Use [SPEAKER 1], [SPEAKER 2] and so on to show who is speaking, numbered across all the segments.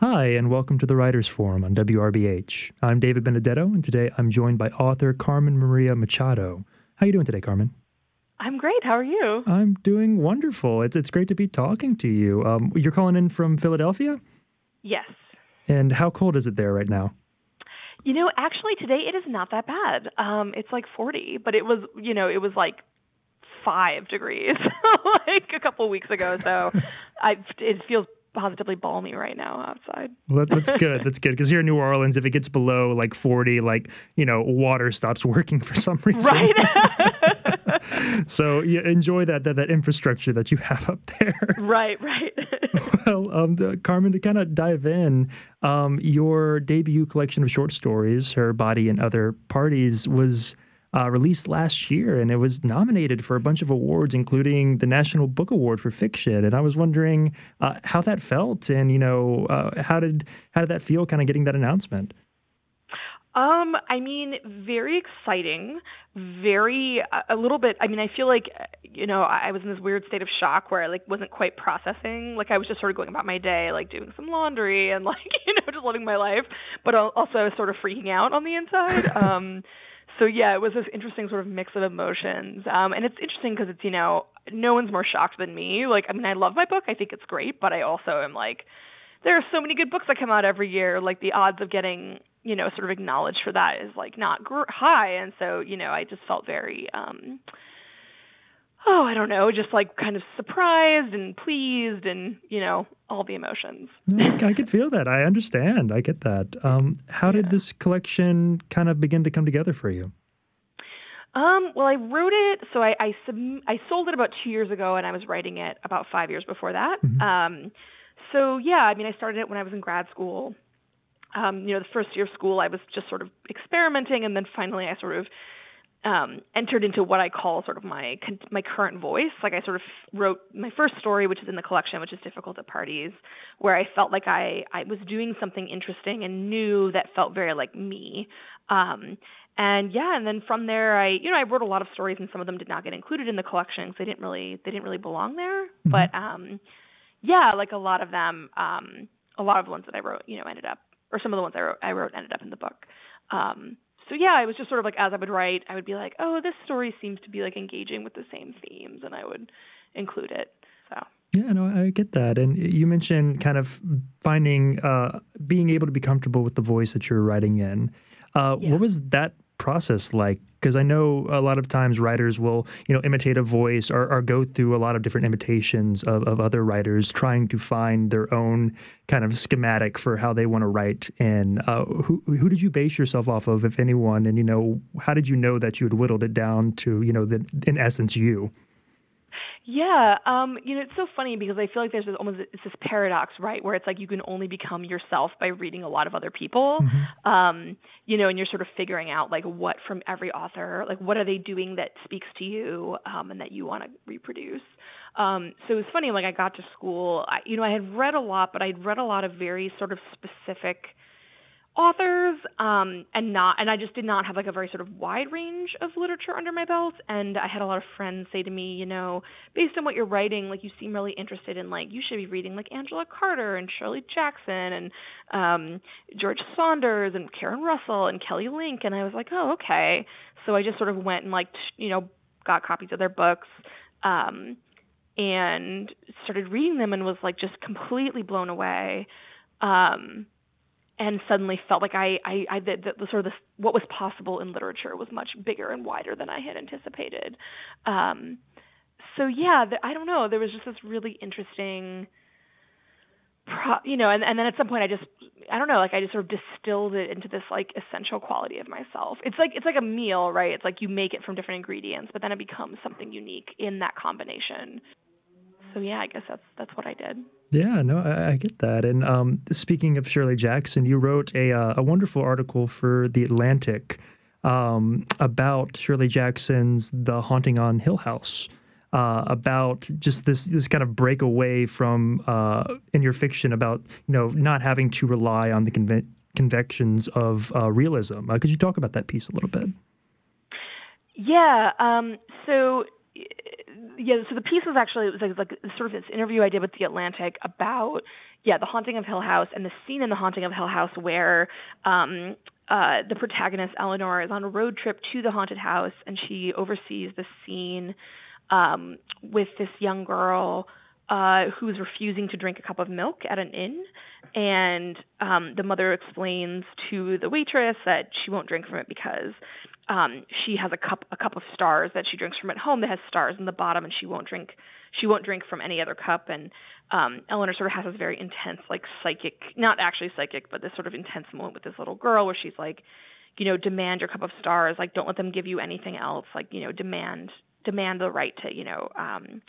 [SPEAKER 1] Hi, and welcome to the Writers Forum on WRBH. I'm David Benedetto, and today I'm joined by author Carmen Maria Machado. How are you doing today, Carmen?
[SPEAKER 2] I'm great. How are you?
[SPEAKER 1] I'm doing wonderful. It's it's great to be talking to you. Um, you're calling in from Philadelphia,
[SPEAKER 2] Yes.
[SPEAKER 1] and how cold is it there right now?
[SPEAKER 2] You know, actually today it is not that bad. Um it's like 40, but it was, you know, it was like 5 degrees like a couple weeks ago, so I it feels positively balmy right now outside.
[SPEAKER 1] Well, that's good. That's good because here in New Orleans, if it gets below like 40, like you know, water stops working for some reason.
[SPEAKER 2] Right.
[SPEAKER 1] so you enjoy that, that that infrastructure that you have up there.
[SPEAKER 2] right, right.
[SPEAKER 1] well, um, the, Carmen, to kind of dive in, um, your debut collection of short stories, Her Body and Other Parties, was uh, released last year and it was nominated for a bunch of awards, including the National Book Award for Fiction. And I was wondering uh, how that felt and, you know, uh, how did how did that feel kind of getting that announcement?
[SPEAKER 2] Um, I mean, very exciting, very a little bit. I mean, I feel like you know I was in this weird state of shock where I like wasn't quite processing. Like I was just sort of going about my day, like doing some laundry and like you know just living my life, but also sort of freaking out on the inside. um, so yeah, it was this interesting sort of mix of emotions. Um, and it's interesting because it's you know no one's more shocked than me. Like I mean, I love my book. I think it's great, but I also am like there are so many good books that come out every year. Like the odds of getting you know, sort of acknowledged for that is like not gr- high. And so, you know, I just felt very, um, oh, I don't know, just like kind of surprised and pleased and, you know, all the emotions.
[SPEAKER 1] I could feel that. I understand. I get that. Um, how did this collection kind of begin to come together for you?
[SPEAKER 2] Um, well, I wrote it, so I I, sub- I sold it about two years ago, and I was writing it about five years before that.
[SPEAKER 1] Mm-hmm.
[SPEAKER 2] Um, so yeah, I mean, I started it when I was in grad school, um, you know, the first year of school, I was just sort of experimenting, and then finally, I sort of um, entered into what I call sort of my my current voice. Like I sort of wrote my first story, which is in the collection, which is difficult at parties, where I felt like I I was doing something interesting and new that felt very like me. Um, and yeah, and then from there, I you know I wrote a lot of stories, and some of them did not get included in the collection because they didn't really they didn't really belong there.
[SPEAKER 1] Mm-hmm.
[SPEAKER 2] But um, yeah, like a lot of them, um, a lot of the ones that I wrote, you know, ended up or some of the ones I wrote, I wrote ended up in the book. Um, so yeah, it was just sort of like as I would write, I would be like, oh, this story seems to be like engaging with the same themes, and I would include it. So.
[SPEAKER 1] Yeah, no, I get that. And you mentioned kind of finding, uh, being able to be comfortable with the voice that you're writing in. Uh,
[SPEAKER 2] yeah.
[SPEAKER 1] What was that process like? Because I know a lot of times writers will, you know, imitate a voice or, or go through a lot of different imitations of, of other writers, trying to find their own kind of schematic for how they want to write. And uh, who who did you base yourself off of, if anyone? And you know, how did you know that you had whittled it down to, you know, the, in essence, you?
[SPEAKER 2] Yeah, um, you know, it's so funny because I feel like there's this, almost it's this paradox, right, where it's like you can only become yourself by reading a lot of other people,
[SPEAKER 1] mm-hmm.
[SPEAKER 2] um, you know, and you're sort of figuring out like what from every author, like what are they doing that speaks to you, um, and that you want to reproduce. Um, so it was funny, like I got to school, I, you know, I had read a lot, but I'd read a lot of very sort of specific authors um and not and I just did not have like a very sort of wide range of literature under my belt and I had a lot of friends say to me, you know, based on what you're writing, like you seem really interested in like you should be reading like Angela Carter and Shirley Jackson and um George Saunders and Karen Russell and Kelly Link and I was like, "Oh, okay." So I just sort of went and like, you know, got copies of their books um and started reading them and was like just completely blown away. Um and suddenly felt like I, I, I the, the, the sort of the, what was possible in literature was much bigger and wider than I had anticipated. Um, so yeah, the, I don't know. There was just this really interesting, pro, you know, and, and then at some point I just, I don't know, like I just sort of distilled it into this like essential quality of myself. It's like it's like a meal, right? It's like you make it from different ingredients, but then it becomes something unique in that combination. So yeah, I guess that's that's what I did.
[SPEAKER 1] Yeah, no, I, I get that. And um, speaking of Shirley Jackson, you wrote a uh, a wonderful article for the Atlantic um, about Shirley Jackson's "The Haunting on Hill House." Uh, about just this this kind of breakaway from uh, in your fiction about you know not having to rely on the conve- convections of uh, realism. Uh, could you talk about that piece a little bit?
[SPEAKER 2] Yeah. Um, so yeah, so the piece was actually it was like, like sort of this interview I did with the Atlantic about yeah, The Haunting of Hill House and the scene in The Haunting of Hill House where um, uh, the protagonist Eleanor is on a road trip to the haunted house and she oversees the scene um, with this young girl uh, who's refusing to drink a cup of milk at an inn, and um, the mother explains to the waitress that she won't drink from it because um, she has a cup a cup of stars that she drinks from at home that has stars in the bottom, and she won't drink she won't drink from any other cup. And um, Eleanor sort of has this very intense, like psychic, not actually psychic, but this sort of intense moment with this little girl where she's like, you know, demand your cup of stars, like don't let them give you anything else, like you know, demand demand the right to you know. Um,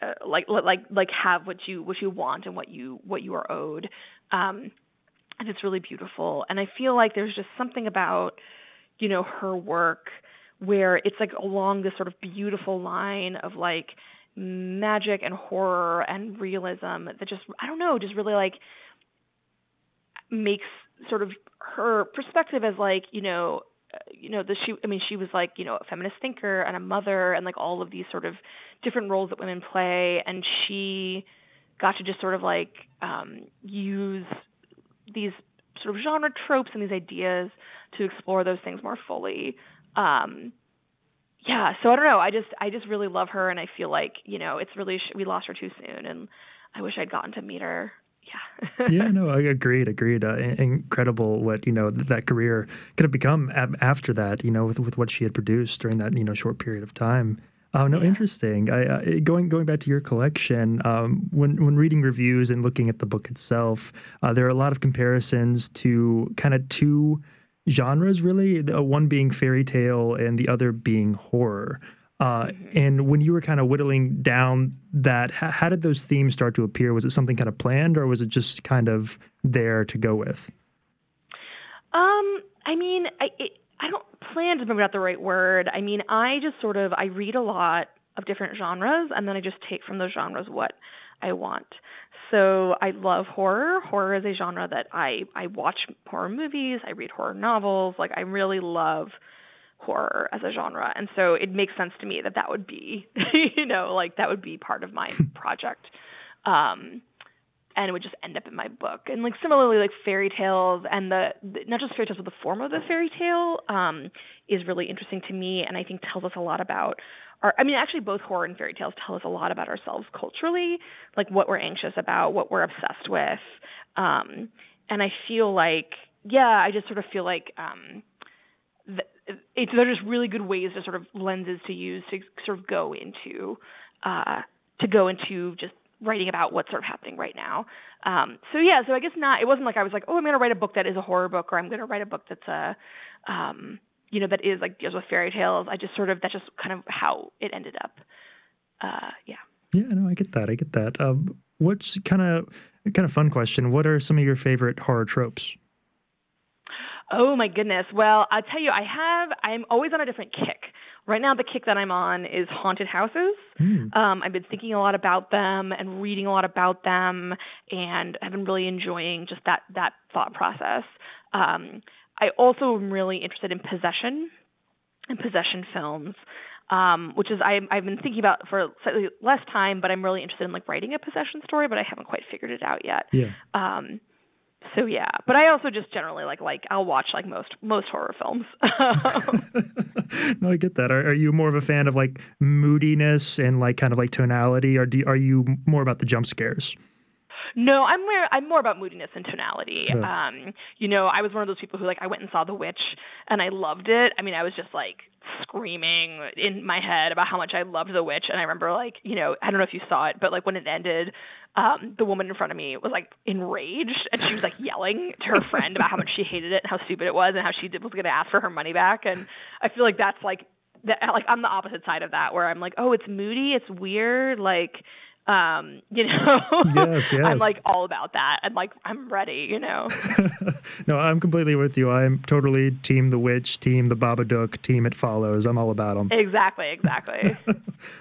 [SPEAKER 2] uh, like like like have what you what you want and what you what you are owed um and it's really beautiful and i feel like there's just something about you know her work where it's like along this sort of beautiful line of like magic and horror and realism that just I don't know, just really like makes sort of her perspective as like, you know, you know, the she I mean she was like, you know, a feminist thinker and a mother and like all of these sort of different roles that women play. And she got to just sort of like um use these sort of genre tropes and these ideas to explore those things more fully. Um, yeah, so I don't know. I just I just really love her, and I feel like you know it's really sh- we lost her too soon, and I wish I'd gotten to meet her.
[SPEAKER 1] Yeah. yeah, no, I agreed, agreed. Uh, incredible what you know that career could have become ab- after that. You know, with with what she had produced during that you know short period of time. Oh no, yeah. interesting. I, uh, going going back to your collection, um, when when reading reviews and looking at the book itself, uh, there are a lot of comparisons to kind of two genres, really. one being fairy tale and the other being horror. Uh, mm-hmm. And when you were kind of whittling down that, how, how, did those themes start to appear? Was it something kind of planned, or was it just kind of there to go with?
[SPEAKER 2] Um, I mean, I it, I don't plan to remember not the right word. I mean, I just sort of I read a lot of different genres, and then I just take from those genres what I want. So I love horror. Horror is a genre that I I watch horror movies, I read horror novels. Like I really love horror as a genre. And so it makes sense to me that that would be, you know, like that would be part of my project. Um and it would just end up in my book. And like similarly, like fairy tales and the, the not just fairy tales, but the form of the fairy tale um, is really interesting to me, and I think tells us a lot about our. I mean, actually, both horror and fairy tales tell us a lot about ourselves culturally, like what we're anxious about, what we're obsessed with, um, and I feel like, yeah, I just sort of feel like. Um, it's they're just really good ways to sort of lenses to use to sort of go into uh, to go into just writing about what's sort of happening right now. Um, so yeah, so I guess not. It wasn't like I was like, oh, I'm going to write a book that is a horror book, or I'm going to write a book that's a, um, you know, that is like deals with fairy tales. I just sort of that's just kind of how it ended up. Uh, yeah.
[SPEAKER 1] Yeah, no, I get that. I get that. Um, what's kind of kind of fun question? What are some of your favorite horror tropes?
[SPEAKER 2] Oh my goodness. Well, I'll tell you, I have. I'm always on a different kick. Right now, the kick that I'm on is haunted houses. Mm. Um, I've been thinking a lot about them and reading a lot about them, and I've been really enjoying just that that thought process. Um, I also am really interested in possession and possession films. Um, which is I, I've been thinking about for slightly less time, but I'm really interested in like writing a possession story, but I haven't quite figured it out yet.
[SPEAKER 1] Yeah.
[SPEAKER 2] Um, so yeah, but I also just generally like like I'll watch like most most horror films.
[SPEAKER 1] no, I get that. Are, are, you more of a fan of like moodiness and like kind of like tonality, or do, are you more about the jump scares?
[SPEAKER 2] No, I'm more I'm more about moodiness and tonality. Um, you know, I was one of those people who like I went and saw The Witch and I loved it. I mean, I was just like screaming in my head about how much I loved The Witch. And I remember like, you know, I don't know if you saw it, but like when it ended, um, the woman in front of me was like enraged and she was like yelling to her friend about how much she hated it and how stupid it was and how she was going to ask for her money back. And I feel like that's like that like I'm the opposite side of that where I'm like, "Oh, it's moody, it's weird, like um you know?
[SPEAKER 1] Yes, yes.
[SPEAKER 2] i'm like all about that. And like i'm ready you know?
[SPEAKER 1] No i'm completely with you. I'm totally team the witch team the babadook team it follows. I'm all about them
[SPEAKER 2] exactly exactly.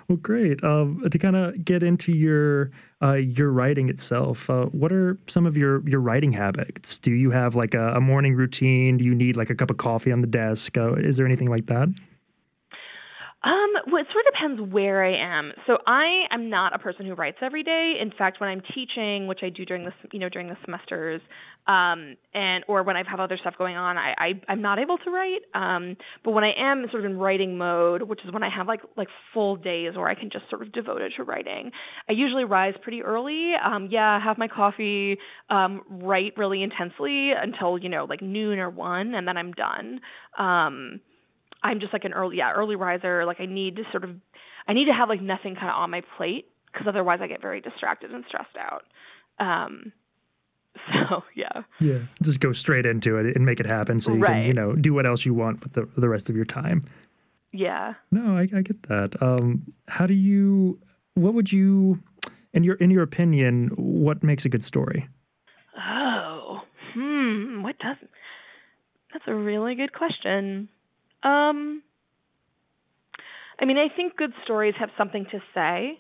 [SPEAKER 1] Well great. Um to kind of get into your uh your writing itself uh, what are some of your your writing habits? Do you have like a, a morning routine? Do you need like a cup of coffee on the desk? Uh, is there anything like that
[SPEAKER 2] Um, well, it sort of depends where I am. So I am not a person who writes every day. In fact, when I'm teaching, which I do during the you know during the semesters, um, and or when I have other stuff going on, I, I I'm not able to write. Um, but when I am sort of in writing mode, which is when I have like like full days where I can just sort of devote it to writing, I usually rise pretty early. Um, yeah, have my coffee, um, write really intensely until you know like noon or one, and then I'm done. Um, I'm just like an early yeah early riser. Like I need to sort of I need to have like nothing kind of on my plate because otherwise I get very distracted and stressed out. Um, so yeah.
[SPEAKER 1] Yeah, just go straight into it and make it happen, so you
[SPEAKER 2] right.
[SPEAKER 1] can you know do what else you want with the the rest of your time.
[SPEAKER 2] Yeah.
[SPEAKER 1] No, I, I get that. Um, how do you? What would you, in your in your opinion, what makes a good story?
[SPEAKER 2] Oh, hmm. What does? That's a really good question. Um, I mean, I think good stories have something to say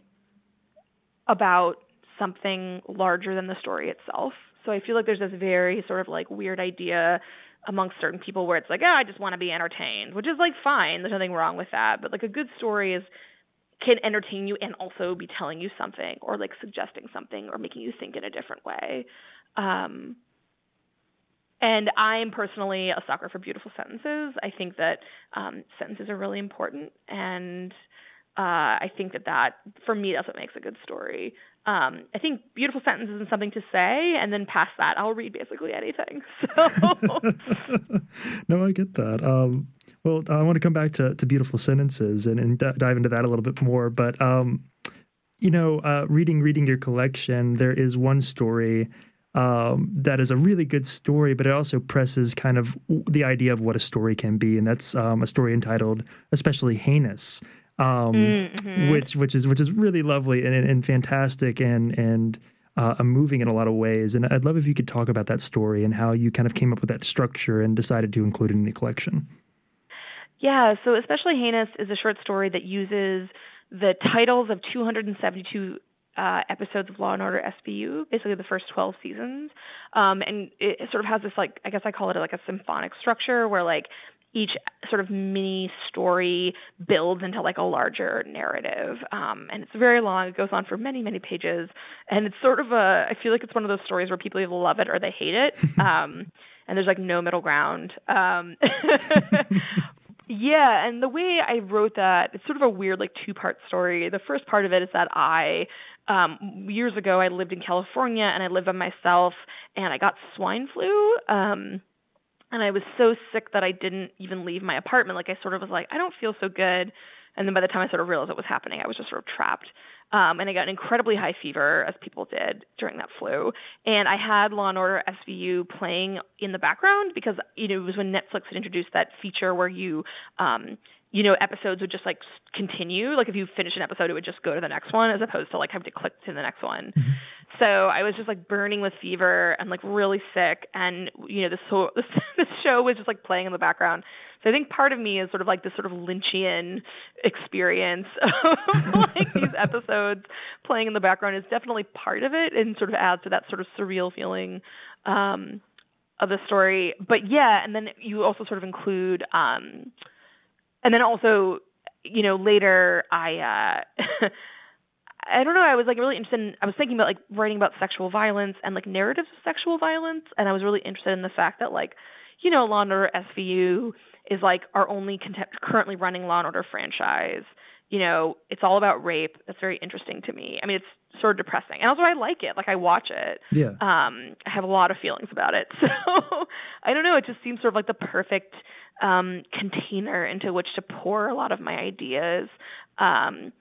[SPEAKER 2] about something larger than the story itself. So I feel like there's this very sort of like weird idea amongst certain people where it's like, oh, I just want to be entertained, which is like fine. There's nothing wrong with that. But like a good story is can entertain you and also be telling you something or like suggesting something or making you think in a different way. Um, and I'm personally a sucker for beautiful sentences. I think that um, sentences are really important, and uh, I think that that for me that's what makes a good story. Um, I think beautiful sentences and something to say, and then past that, I'll read basically anything. So.
[SPEAKER 1] no, I get that. Um, well, I want to come back to, to beautiful sentences and, and d- dive into that a little bit more. But um, you know, uh, reading reading your collection, there is one story um, that is a really good story, but it also presses kind of the idea of what a story can be, and that's um, a story entitled "Especially Heinous," um, mm-hmm. which which is which is really lovely and, and fantastic and and uh, moving in a lot of ways. And I'd love if you could talk about that story and how you kind of came up with that structure and decided to include it in the collection.
[SPEAKER 2] Yeah, so especially heinous is a short story that uses the titles of 272 uh, episodes of Law and Order SVU, basically the first 12 seasons. Um, and it sort of has this, like, I guess I call it like a symphonic structure where, like, each sort of mini story builds into like a larger narrative. Um, and it's very long. It goes on for many, many pages. And it's sort of a, I feel like it's one of those stories where people either love it or they hate it. Um, and there's like no middle ground. Um, yeah, and the way I wrote that, it's sort of a weird like two part story. The first part of it is that I um years ago I lived in California and I lived by myself and I got swine flu. Um and I was so sick that I didn't even leave my apartment. Like I sort of was like, I don't feel so good. And then by the time I sort of realized what was happening, I was just sort of trapped. Um, and I got an incredibly high fever, as people did during that flu. And I had Law and Order SVU playing in the background because you know it was when Netflix had introduced that feature where you um, you know, episodes would just like continue. Like if you finish an episode, it would just go to the next one as opposed to like having to click to the next one. Mm-hmm. So I was just like burning with fever and like really sick, and you know, this whole this, this show was just like playing in the background. So I think part of me is sort of like this sort of Lynchian experience of like these episodes playing in the background is definitely part of it, and sort of adds to that sort of surreal feeling. Um, of the story, but yeah, and then you also sort of include um, and then also, you know, later I uh I don't know, I was like really interested in I was thinking about like writing about sexual violence and like narratives of sexual violence and I was really interested in the fact that like, you know, Law and Order SVU is like our only cont- currently running Law and Order franchise. You know, it's all about rape. That's very interesting to me. I mean, it's sort of depressing, and also I like it. Like I watch it.
[SPEAKER 1] Yeah.
[SPEAKER 2] Um, I have a lot of feelings about it. So I don't know. It just seems sort of like the perfect um, container into which to pour a lot of my ideas. Um,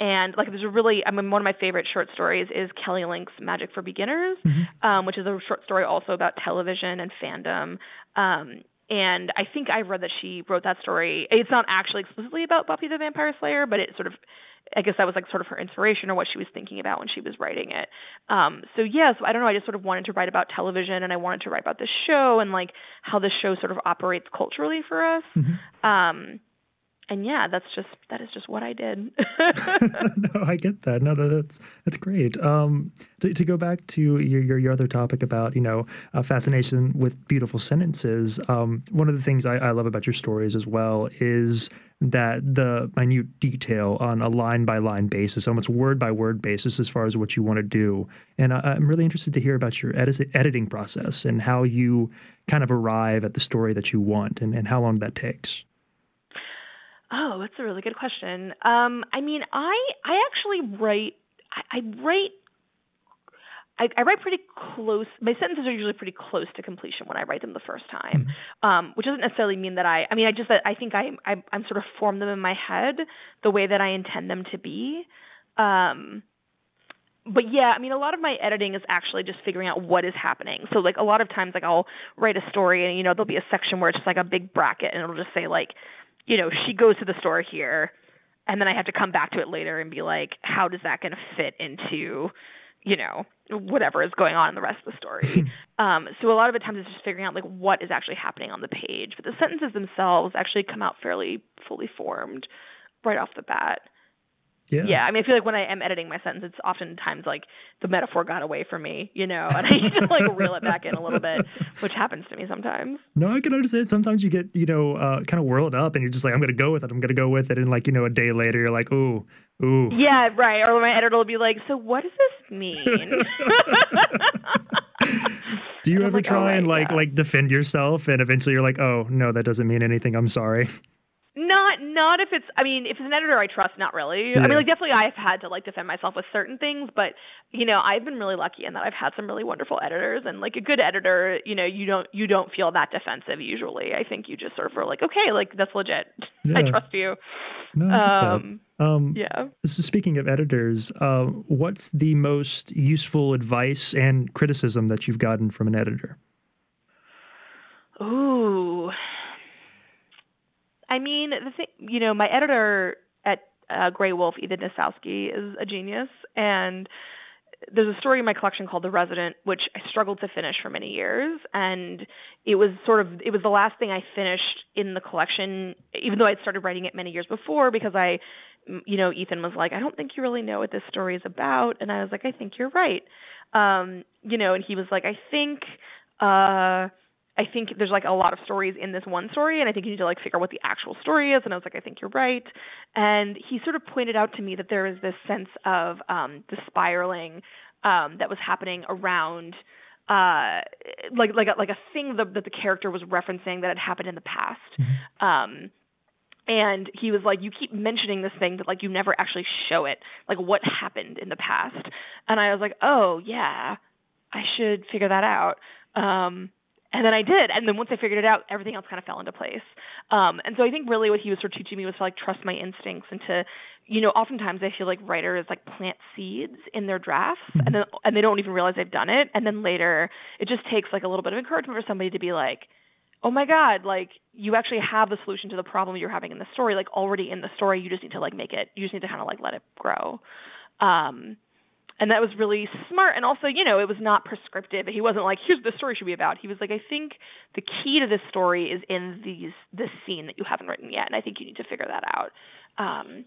[SPEAKER 2] and like there's a really I mean one of my favorite short stories is Kelly Link's Magic for Beginners, mm-hmm. um, which is a short story also about television and fandom. Um, and I think I read that she wrote that story. It's not actually explicitly about Buffy the Vampire Slayer, but it sort of I guess that was like sort of her inspiration or what she was thinking about when she was writing it. Um, so yeah, so I don't know. I just sort of wanted to write about television, and I wanted to write about the show and like how the show sort of operates culturally for us. Mm-hmm. Um, and yeah, that's just that is just what I did.
[SPEAKER 1] no, I get that. No, that's that's great. Um, to, to go back to your, your, your other topic about you know uh, fascination with beautiful sentences. Um, one of the things I, I love about your stories as well is that the minute detail on a line by line basis, almost word by word basis, as far as what you want to do. And I, am really interested to hear about your edit- editing process and how you kind of arrive at the story that you want and, and how long that takes.
[SPEAKER 2] Oh, that's a really good question. Um, I mean, I I actually write I, I write I, I, write pretty close. My sentences are usually pretty close to completion when I write them the first time, mm-hmm. um, which doesn't necessarily mean that I. I mean, I just I think I, I I'm sort of form them in my head the way that I intend them to be. Um, but yeah, I mean, a lot of my editing is actually just figuring out what is happening. So like a lot of times, like I'll write a story and you know there'll be a section where it's just like a big bracket and it'll just say like, you know, she goes to the store here, and then I have to come back to it later and be like, how does that going to fit into you know whatever is going on in the rest of the story. um, so a lot of the times it's just figuring out like what is actually happening on the page. But the sentences themselves actually come out fairly fully formed right off the bat.
[SPEAKER 1] Yeah.
[SPEAKER 2] yeah, I mean, I feel like when I am editing my sentence, it's oftentimes like the metaphor got away from me, you know, and I need to like reel it back in a little bit, which happens to me sometimes.
[SPEAKER 1] No, I can understand. Sometimes you get, you know, uh, kind of whirled up, and you're just like, I'm going to go with it. I'm going to go with it, and like, you know, a day later, you're like, ooh, ooh.
[SPEAKER 2] Yeah, right. Or my editor will be like, so what does this mean?
[SPEAKER 1] Do you ever like, try right, and like yeah. like defend yourself, and eventually you're like, oh no, that doesn't mean anything. I'm sorry.
[SPEAKER 2] Not not if it's I mean, if it's an editor I trust, not really. Yeah. I mean like definitely I've had to like defend myself with certain things, but you know, I've been really lucky in that I've had some really wonderful editors and like a good editor, you know, you don't you don't feel that defensive usually. I think you just sort of are like, okay, like that's legit. Yeah. I trust you.
[SPEAKER 1] No, um,
[SPEAKER 2] um, yeah.
[SPEAKER 1] So speaking of editors, uh, what's the most useful advice and criticism that you've gotten from an editor?
[SPEAKER 2] Ooh, I mean, the thing, you know, my editor at uh, Graywolf, Ethan Nosowsky, is a genius, and there's a story in my collection called The Resident, which I struggled to finish for many years, and it was sort of it was the last thing I finished in the collection, even though I'd started writing it many years before, because I, you know, Ethan was like, I don't think you really know what this story is about, and I was like, I think you're right, um, you know, and he was like, I think. uh I think there's like a lot of stories in this one story, and I think you need to like figure out what the actual story is. And I was like, I think you're right. And he sort of pointed out to me that there is this sense of um, the spiraling um, that was happening around, uh, like like a, like a thing that, that the character was referencing that had happened in the past. Mm-hmm. Um, and he was like, "You keep mentioning this thing, but like you never actually show it, like what happened in the past." And I was like, "Oh yeah, I should figure that out." Um, and then I did. And then once I figured it out, everything else kind of fell into place. Um, and so I think really what he was sort of teaching me was to like trust my instincts and to, you know, oftentimes I feel like writers like plant seeds in their drafts mm-hmm. and then and they don't even realize they've done it. And then later it just takes like a little bit of encouragement for somebody to be like, oh my god like you actually have the solution to the problem you're having in the story like already in the story you just need to like make it you just need to kind of like let it grow um and that was really smart. And also you know it was not prescriptive. He wasn't like here's what the story should be about. He was like i think the key to this story is in these this scene that you haven't written yet and i think you need to figure that out. Um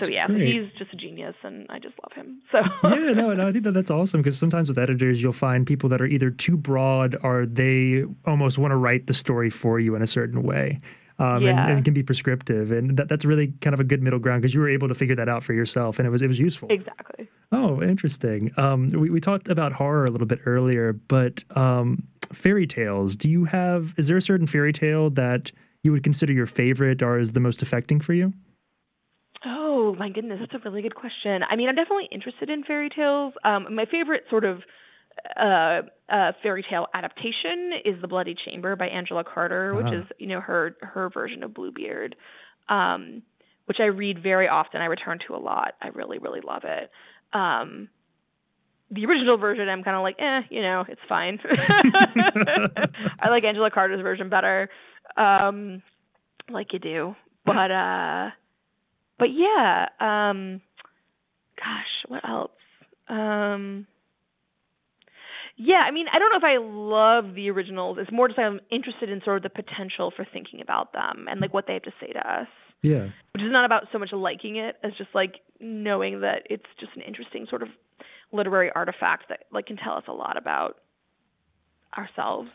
[SPEAKER 2] so yeah, he's just a genius, and I just love him. So
[SPEAKER 1] yeah, no, no, I think that that's awesome because sometimes with editors, you'll find people that are either too broad or they almost want to write the story for you in a certain way um,
[SPEAKER 2] yeah.
[SPEAKER 1] and, and, can be prescriptive. And that, that's really kind of a good middle ground because you were able to figure that out for yourself, and it was it was useful.
[SPEAKER 2] Exactly.
[SPEAKER 1] Oh, interesting. Um, we we talked about horror a little bit earlier, but um, fairy tales. Do you have? Is there a certain fairy tale that you would consider your favorite or is the most affecting for you?
[SPEAKER 2] Oh my goodness, that's a really good question. I mean, I'm definitely interested in fairy tales. Um, my favorite sort of uh, uh, fairy tale adaptation is The Bloody Chamber by Angela Carter, which uh-huh. is you know her her version of Bluebeard, um, which I read very often. I return to a lot. I really really love it. Um, the original version, I'm kind of like, eh, you know, it's fine. I like Angela Carter's version better, um, like you do. But uh, but yeah, um, gosh, what else? Um, yeah, I mean, I don't know if I love the originals. It's more just I'm interested in sort of the potential for thinking about them and like what they have to say to us.
[SPEAKER 1] Yeah.
[SPEAKER 2] Which is not about so much liking it as just like knowing that it's just an interesting sort of literary artifact that like can tell us a lot about ourselves.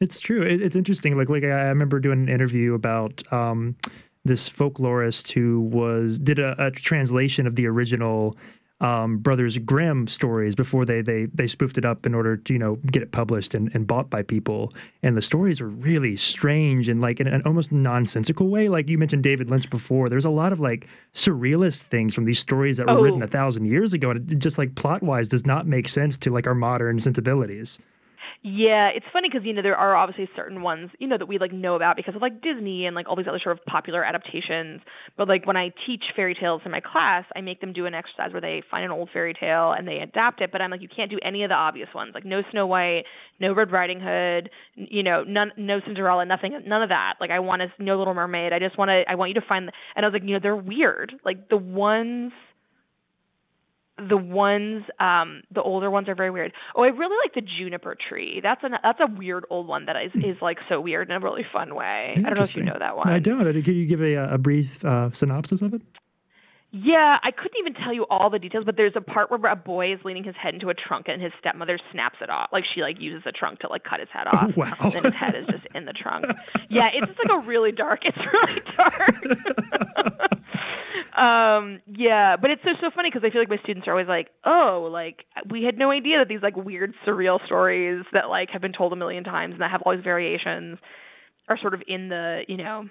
[SPEAKER 1] It's true. It, it's interesting. Like like I remember doing an interview about um, this folklorist who was did a, a translation of the original um, Brothers Grimm stories before they they they spoofed it up in order to you know get it published and, and bought by people. And the stories are really strange and like in an almost nonsensical way. Like you mentioned David Lynch before, there's a lot of like surrealist things from these stories that were
[SPEAKER 2] Oh.
[SPEAKER 1] written a thousand years ago, and it just like plot wise does not make sense to like our modern sensibilities.
[SPEAKER 2] Yeah, it's funny because you know there are obviously certain ones you know that we like know about because of like Disney and like all these other sort of popular adaptations. But like when I teach fairy tales in my class, I make them do an exercise where they find an old fairy tale and they adapt it. But I'm like, you can't do any of the obvious ones, like no Snow White, no Red Riding Hood, you know, none, no Cinderella, nothing, none of that. Like I want to no Little Mermaid. I just want to, I want you to find. The, and I was like, you know, they're weird. Like the ones the ones um the older ones are very weird. Oh, I really like the juniper tree. That's a that's a weird old one that is is like so weird in a really fun way. I don't know if you know that one.
[SPEAKER 1] I don't. Can you give a, a brief uh, synopsis of it?
[SPEAKER 2] Yeah, I couldn't even tell you all the details, but there's a part where a boy is leaning his head into a trunk and his stepmother snaps it off. Like she like uses a trunk to like cut his head off.
[SPEAKER 1] Wow.
[SPEAKER 2] And his head is just in the trunk. Yeah, it's just like a really dark. It's really dark. um yeah but it's so so funny because i feel like my students are always like oh like we had no idea that these like weird surreal stories that like have been told a million times and that have all these variations are sort of in the you know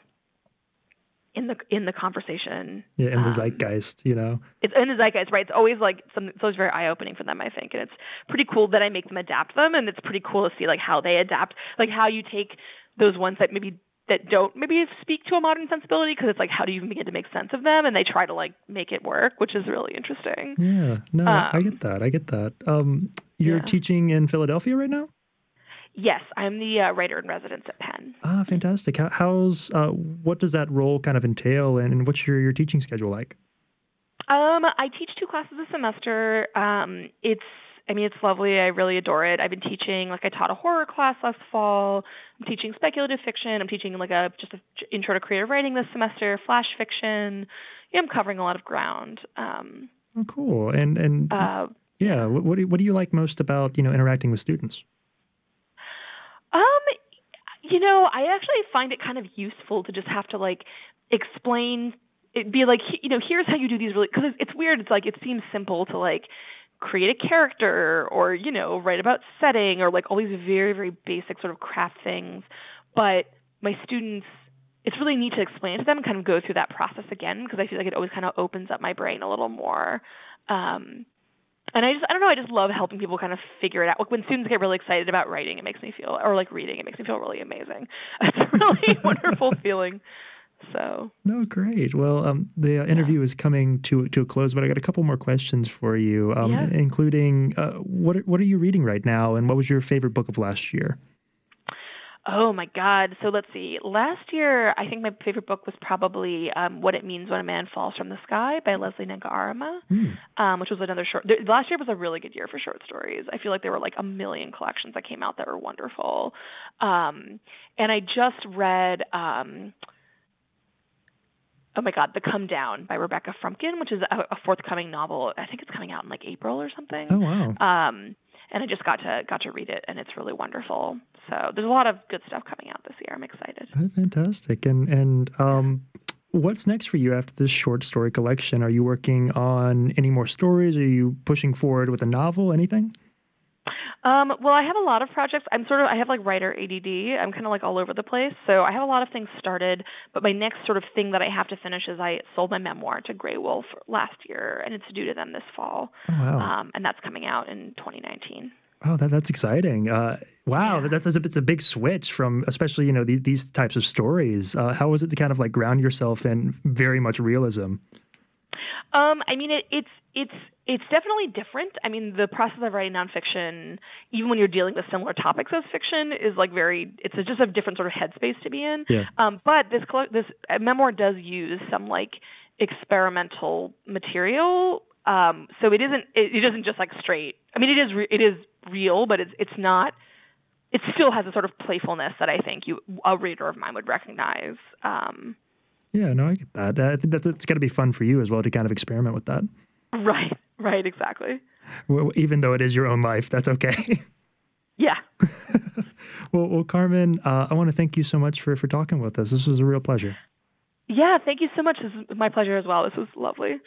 [SPEAKER 2] in the in the conversation
[SPEAKER 1] Yeah, in the
[SPEAKER 2] Um,
[SPEAKER 1] zeitgeist, you know.
[SPEAKER 2] it's in the zeitgeist, right? It's always like something. It's always very eye opening for them, I think, and it's pretty cool that I make them adapt them, and it's pretty cool to see like how they adapt, like how you take those ones that maybe that don't maybe speak to a modern sensibility, because it's like how do you even begin to make sense of them, and they try to like make it work, which is really interesting.
[SPEAKER 1] Yeah, no, I
[SPEAKER 2] Um,
[SPEAKER 1] get that. I get that. Um, you're
[SPEAKER 2] yeah.
[SPEAKER 1] teaching in Philadelphia right now.
[SPEAKER 2] Yes, I'm the uh, writer in residence at Penn.
[SPEAKER 1] Ah, fantastic. How, how's uh, what does that role kind of entail, and, and what's your your teaching schedule like?
[SPEAKER 2] Um, I teach two classes a semester. Um, it's, I mean, it's lovely. I really adore it. I've been teaching, like, I taught a horror class last fall. I'm teaching speculative fiction. I'm teaching like a just a intro to creative writing this semester, flash fiction. Yeah, I'm covering a lot of ground. Um,
[SPEAKER 1] Oh, cool. And and
[SPEAKER 2] uh,
[SPEAKER 1] yeah, what what do, you, what do you like most about you know interacting with students?
[SPEAKER 2] Um, you know, I actually find it kind of useful to just have to like explain. It'd be like, you know, here's how you do these really because it's weird. It's like it seems simple to like create a character or you know write about setting or like all these very very basic sort of craft things, but my students. It's really neat to explain to them and kind of go through that process again because I feel like it always kind of opens up my brain a little more. Um, and I just I don't know I just love helping people kind of figure it out. Like when students get really excited about writing, it makes me feel or like reading, it makes me feel really amazing. It's a really wonderful feeling. So
[SPEAKER 1] No, great. Well, um, the uh, interview is coming to to a close, but I got a couple more questions for you, um,
[SPEAKER 2] Yeah.
[SPEAKER 1] including uh, what are- what are you reading right now, and what was your favorite book of last year?
[SPEAKER 2] oh my God. So let's see. Last year I think my favorite book was probably um, What It Means When a Man Falls from the Sky by Lesley Nneka Arimah.
[SPEAKER 1] Hmm.
[SPEAKER 2] um, which was another short. The, last year was a really good year for short stories. I feel like there were like a million collections that came out that were wonderful. Um, and I just read, um, oh my God, The Come Down by Rebekah Frumkin, which is a, a forthcoming novel. I think it's coming out in like April or something.
[SPEAKER 1] Oh wow.
[SPEAKER 2] Um, and I just got to got to read it, and it's really wonderful. So there's a lot of good stuff coming out this year. I'm excited.
[SPEAKER 1] Fantastic. And and um, what's next for you after this short story collection? Are you working on any more stories? Are you pushing forward with a novel? Anything?
[SPEAKER 2] Um, well, I have a lot of projects. I'm sort of I have like writer ADD. I'm kind of like all over the place. So I have a lot of things started, but my next sort of thing that I have to finish is I sold my memoir to Graywolf last year, and it's due to them this fall.
[SPEAKER 1] Oh wow.
[SPEAKER 2] Um, and that's coming out in 2019.
[SPEAKER 1] Oh, that, that's exciting. Uh, wow,
[SPEAKER 2] Yeah.
[SPEAKER 1] that's, that's a, it's a big switch from, especially you know these these types of stories. Uh, how was it to kind of like ground yourself in very much realism?
[SPEAKER 2] Um, I mean, it, it's it's it's definitely different. I mean, the process of writing nonfiction, even when you're dealing with similar topics as fiction, is like very. It's a, just a different sort of headspace to be in.
[SPEAKER 1] Yeah.
[SPEAKER 2] Um, but this this uh, memoir does use some like experimental material. Um, so it isn't it, it isn't just like straight. I mean, it is re- it is real, but it's it's not. It still has a sort of playfulness that I think you a reader of mine would recognize. Um,
[SPEAKER 1] Yeah, no, I get that. I think that that's got to be fun for you as well to kind of experiment with that.
[SPEAKER 2] Right, right, exactly.
[SPEAKER 1] Well, even though it is your own life, that's okay.
[SPEAKER 2] Yeah.
[SPEAKER 1] well, well, Carmen, uh, I want to thank you so much for for talking with us. This was a real pleasure.
[SPEAKER 2] Yeah, thank you so much. This is my pleasure as well. This was lovely.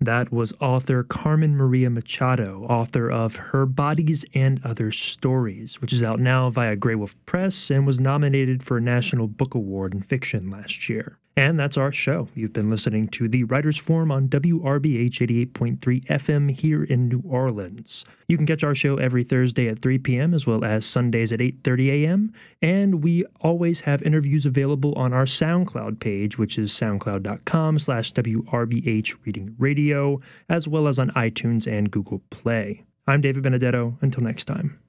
[SPEAKER 1] That was author Carmen Maria Machado, author of Her Bodies and Other Stories, which is out now via Graywolf Press and was nominated for a National Book Award in Fiction last year. And that's our show. You've been listening to the Writers Forum on WRBH 88.3 FM here in New Orleans. You can catch our show every Thursday at 3 p.m. as well as Sundays at 8:30 a.m. And we always have interviews available on our SoundCloud page, which is soundcloud.com/slash WRBH Reading Radio, as well as on iTunes and Google Play. I'm David Benedetto. Until next time.